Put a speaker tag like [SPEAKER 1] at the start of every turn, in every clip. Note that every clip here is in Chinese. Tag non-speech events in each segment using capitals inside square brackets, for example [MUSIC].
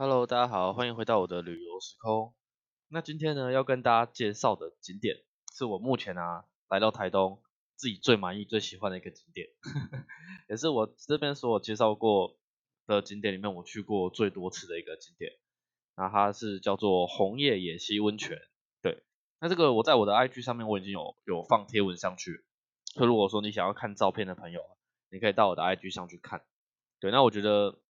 [SPEAKER 1] Hello，大家好，欢迎回到我的旅游时空。那今天呢，要跟大家介绍的景点，是我目前啊来到台东自己最满意、最喜欢的一个景点，[LAUGHS] 也是我这边所有介绍过的景点里面我去过最多次的一个景点。那它是叫做红叶野溪温泉。对，那这个我在我的 IG 上面我已经有有放贴文上去，所以如果说你想要看照片的朋友，你可以到我的 IG 上去看。对，那我觉得。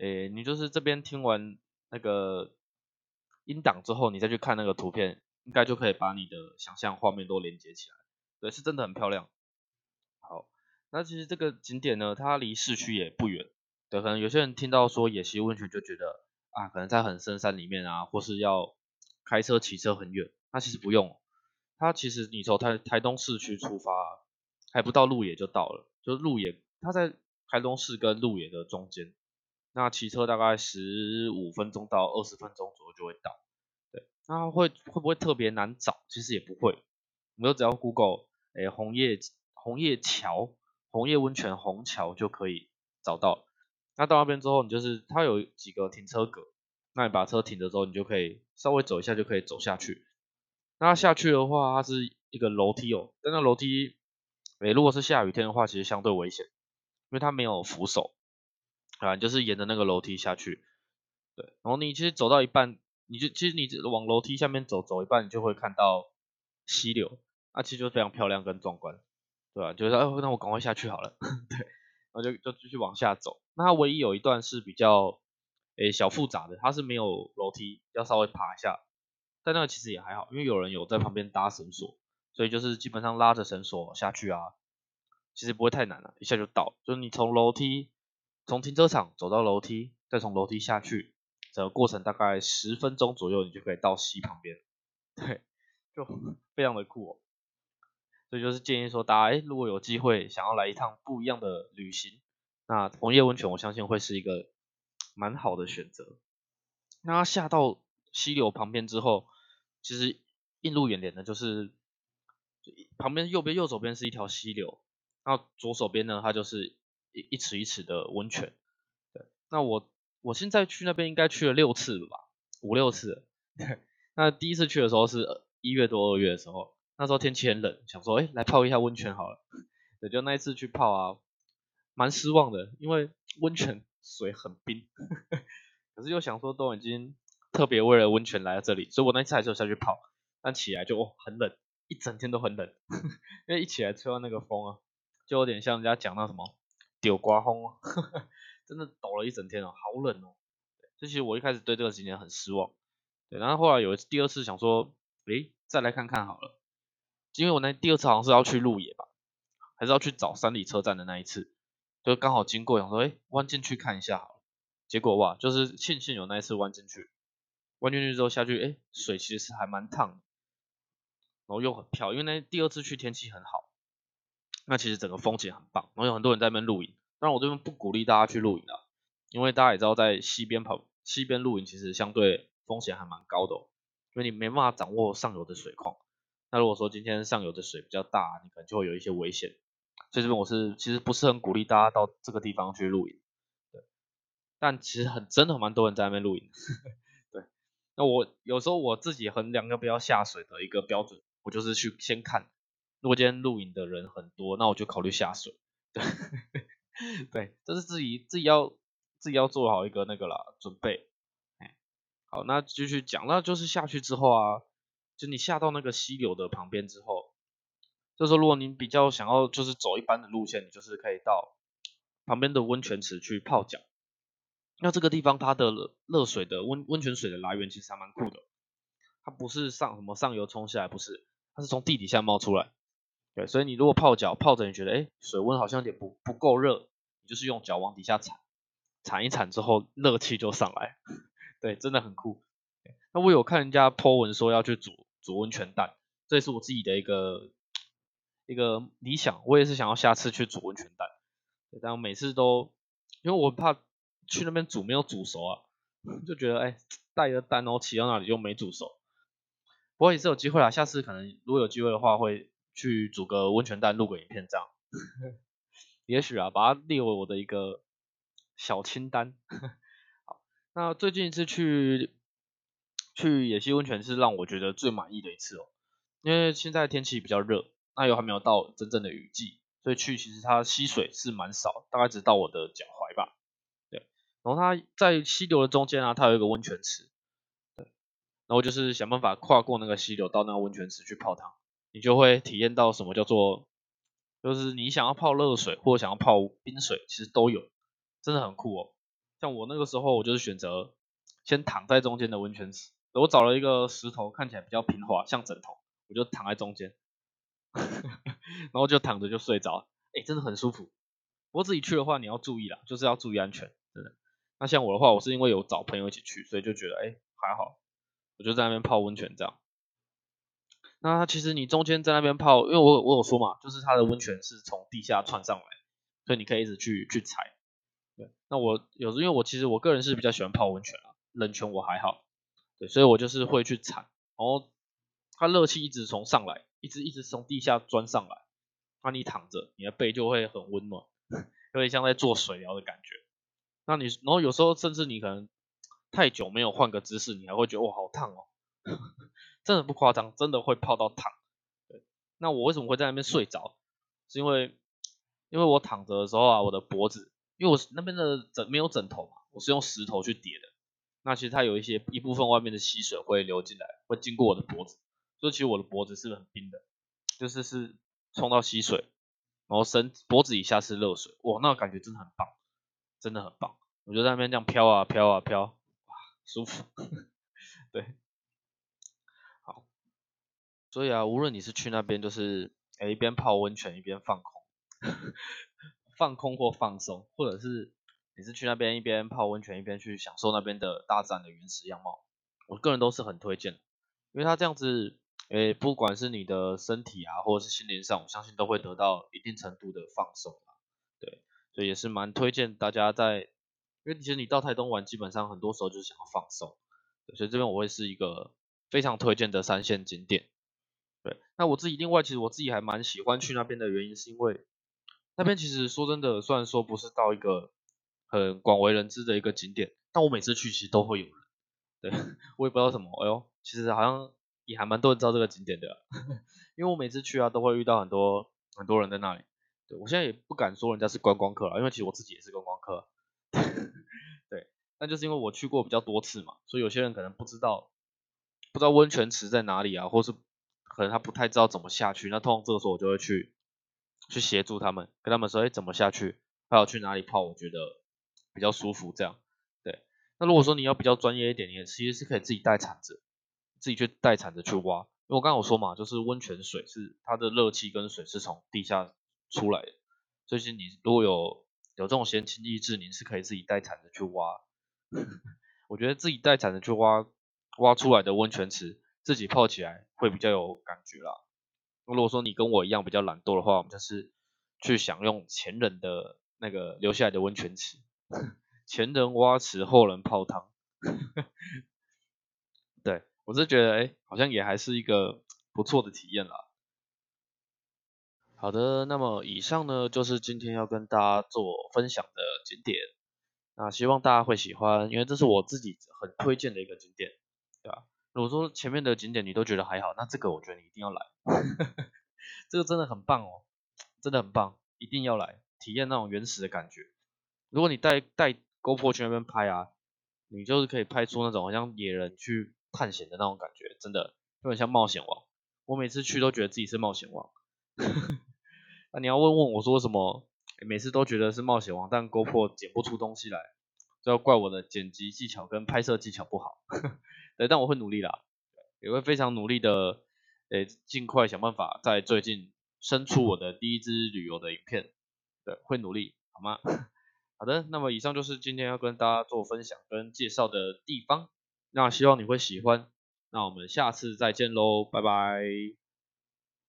[SPEAKER 1] 诶，你就是这边听完那个音档之后，你再去看那个图片，应该就可以把你的想象画面都连接起来。对，是真的很漂亮。好，那其实这个景点呢，它离市区也不远。对，可能有些人听到说野溪温泉就觉得啊，可能在很深山里面啊，或是要开车骑车很远。那其实不用，它其实你从台台东市区出发，还不到鹿野就到了。就是鹿野，它在台东市跟鹿野的中间。那骑车大概十五分钟到二十分钟左右就会到，对，那会会不会特别难找？其实也不会，你就只要 Google 诶红叶红叶桥红叶温泉红桥就可以找到。那到那边之后，你就是它有几个停车格，那你把车停的时候，你就可以稍微走一下就可以走下去。那下去的话，它是一个楼梯哦，但那楼梯诶如果是下雨天的话，其实相对危险，因为它没有扶手。啊，就是沿着那个楼梯下去，对，然后你其实走到一半，你就其实你往楼梯下面走，走一半你就会看到溪流，啊，其实就非常漂亮跟壮观，对吧？就是哎，那我赶快下去好了，[LAUGHS] 对，然后就就继续往下走。那它唯一有一段是比较诶小复杂的，它是没有楼梯，要稍微爬一下，但那个其实也还好，因为有人有在旁边搭绳索，所以就是基本上拉着绳索下去啊，其实不会太难了，一下就到，就是你从楼梯。从停车场走到楼梯，再从楼梯下去，整个过程大概十分钟左右，你就可以到溪旁边。[LAUGHS] 对，就非常的酷哦。所以就是建议说，大家哎，如果有机会想要来一趟不一样的旅行，那红叶温泉我相信会是一个蛮好的选择。那下到溪流旁边之后，其实映入眼帘的就是旁边右边右手边是一条溪流，然后左手边呢，它就是。一一池一池的温泉，对，那我我现在去那边应该去了六次了吧，五六次。那第一次去的时候是一月多二月的时候，那时候天气很冷，想说哎来泡一下温泉好了，对，就那一次去泡啊，蛮失望的，因为温泉水很冰，[LAUGHS] 可是又想说都已经特别为了温泉来到这里，所以我那次还是有下去泡，但起来就很冷，一整天都很冷，[LAUGHS] 因为一起来吹到那个风啊，就有点像人家讲那什么。丢刮风啊，[LAUGHS] 真的抖了一整天哦，好冷哦。这其实我一开始对这个景点很失望，对，然后后来有一次第二次想说，诶，再来看看好了。因为我那第二次好像是要去鹿野吧，还是要去找三里车站的那一次，就刚好经过，想说，诶，弯进去看一下好了。结果哇，就是庆幸有那一次弯进去，弯进去之后下去，诶，水其实是还蛮烫的，然后又很漂，因为那第二次去天气很好。那其实整个风景很棒，然后有很多人在那边露营。当然我这边不鼓励大家去露营的，因为大家也知道在西边跑、西边露营其实相对风险还蛮高的，因为你没办法掌握上游的水况。那如果说今天上游的水比较大，你可能就会有一些危险。所以这边我是其实不是很鼓励大家到这个地方去露营。对，但其实很真的蛮多人在那边露营。[LAUGHS] 对，那我有时候我自己衡量要不要下水的一个标准，我就是去先看。如果今天露营的人很多，那我就考虑下水。[LAUGHS] 对，对，这是自己自己要自己要做好一个那个啦准备。哎，好，那继续讲，那就是下去之后啊，就你下到那个溪流的旁边之后，就说如果你比较想要就是走一般的路线，你就是可以到旁边的温泉池去泡脚。那这个地方它的热水的温温泉水的来源其实还蛮酷的，它不是上什么上游冲下来，不是，它是从地底下冒出来。对，所以你如果泡脚泡着，你觉得哎水温好像有点不不够热，你就是用脚往底下铲，铲一铲之后热气就上来，[LAUGHS] 对，真的很酷。那我有看人家 po 文说要去煮煮温泉蛋，这也是我自己的一个一个理想，我也是想要下次去煮温泉蛋，但我每次都因为我怕去那边煮没有煮熟啊，[LAUGHS] 就觉得哎带个蛋哦骑到那里就没煮熟，不过也是有机会啦，下次可能如果有机会的话会。去煮个温泉蛋，录个影片这样，[LAUGHS] 也许啊，把它列为我的一个小清单。[LAUGHS] 好，那最近一次去去野溪温泉是让我觉得最满意的一次哦，因为现在天气比较热，那又还没有到真正的雨季，所以去其实它溪水是蛮少，大概只到我的脚踝吧。对，然后它在溪流的中间啊，它有一个温泉池。对，然后就是想办法跨过那个溪流到那个温泉池去泡汤，你就会体验到什么叫做，就是你想要泡热水或者想要泡冰水，其实都有，真的很酷哦。像我那个时候，我就是选择先躺在中间的温泉池，我找了一个石头，看起来比较平滑，像枕头，我就躺在中间，[LAUGHS] 然后就躺着就睡着，哎，真的很舒服。不过自己去的话，你要注意啦，就是要注意安全，真的。那像我的话，我是因为有找朋友一起去，所以就觉得哎还好，我就在那边泡温泉这样。那其实你中间在那边泡，因为我我有说嘛，就是它的温泉是从地下窜上来，所以你可以一直去去踩。对那我有时因为我其实我个人是比较喜欢泡温泉啊，冷泉我还好，对，所以我就是会去踩，然后它热气一直从上来，一直一直从地下钻上来，那你躺着，你的背就会很温暖，[LAUGHS] 有点像在做水疗的感觉。那你然后有时候甚至你可能太久没有换个姿势，你还会觉得哇好烫哦，真的不夸张，真的会泡到躺。对，那我为什么会在那边睡着？是因为因为我躺着的时候啊，我的脖子。因为我那边的枕没有枕头嘛，我是用石头去叠的。那其实它有一些一部分外面的溪水会流进来，会经过我的脖子，所以其实我的脖子是很冰的，就是是冲到溪水，然后身脖子以下是热水，哇，那感觉真的很棒，真的很棒。我就在那边这样飘啊飘啊飘，哇，舒服。[LAUGHS] 对，所以啊，无论你是去那边，就是诶一边泡温泉一边放空。[LAUGHS] 放空或放松，或者是你是去那边一边泡温泉一边去享受那边的大自然的原始样貌，我个人都是很推荐，因为它这样子，诶，不管是你的身体啊，或者是心灵上，我相信都会得到一定程度的放松啊对，所以也是蛮推荐大家在，因为其实你到台东玩，基本上很多时候就是想要放松，所以这边我会是一个非常推荐的三线景点，对，那我自己另外其实我自己还蛮喜欢去那边的原因是因为。那边其实说真的，虽然说不是到一个很广为人知的一个景点，但我每次去其实都会有人，对 [LAUGHS] 我也不知道什么，哎呦，其实好像也还蛮多人知道这个景点的，[LAUGHS] 因为我每次去啊都会遇到很多很多人在那里，对我现在也不敢说人家是观光客了，因为其实我自己也是观光客，[LAUGHS] 对，那就是因为我去过比较多次嘛，所以有些人可能不知道不知道温泉池在哪里啊，或是可能他不太知道怎么下去，那通常这个时候我就会去。去协助他们，跟他们说，哎，怎么下去？还有去哪里泡？我觉得比较舒服，这样。对。那如果说你要比较专业一点，你其实是可以自己带铲子，自己去带铲子去挖。因为我刚刚有说嘛，就是温泉水是它的热气跟水是从地下出来的，所以你如果有有这种闲情逸致，你是可以自己带铲子去挖。[LAUGHS] 我觉得自己带铲子去挖，挖出来的温泉池，自己泡起来会比较有感觉啦。如果说你跟我一样比较懒惰的话，我们就是去享用前人的那个留下来的温泉池，[LAUGHS] 前人挖池，后人泡汤。对我是觉得，哎，好像也还是一个不错的体验啦。好的，那么以上呢就是今天要跟大家做分享的景点，那希望大家会喜欢，因为这是我自己很推荐的一个景点，对吧？如果说前面的景点你都觉得还好，那这个我觉得你一定要来，[LAUGHS] 这个真的很棒哦，真的很棒，一定要来体验那种原始的感觉。如果你带带 GoPro 去那边拍啊，你就是可以拍出那种好像野人去探险的那种感觉，真的就很像冒险王。我每次去都觉得自己是冒险王。[LAUGHS] 那你要问问我说什么？每次都觉得是冒险王，但 GoPro 剪不出东西来，就要怪我的剪辑技巧跟拍摄技巧不好。[LAUGHS] 对，但我会努力啦，也会非常努力的，诶，尽快想办法在最近生出我的第一支旅游的影片，对，会努力，好吗？[LAUGHS] 好的，那么以上就是今天要跟大家做分享跟介绍的地方，那希望你会喜欢，那我们下次再见喽，拜拜。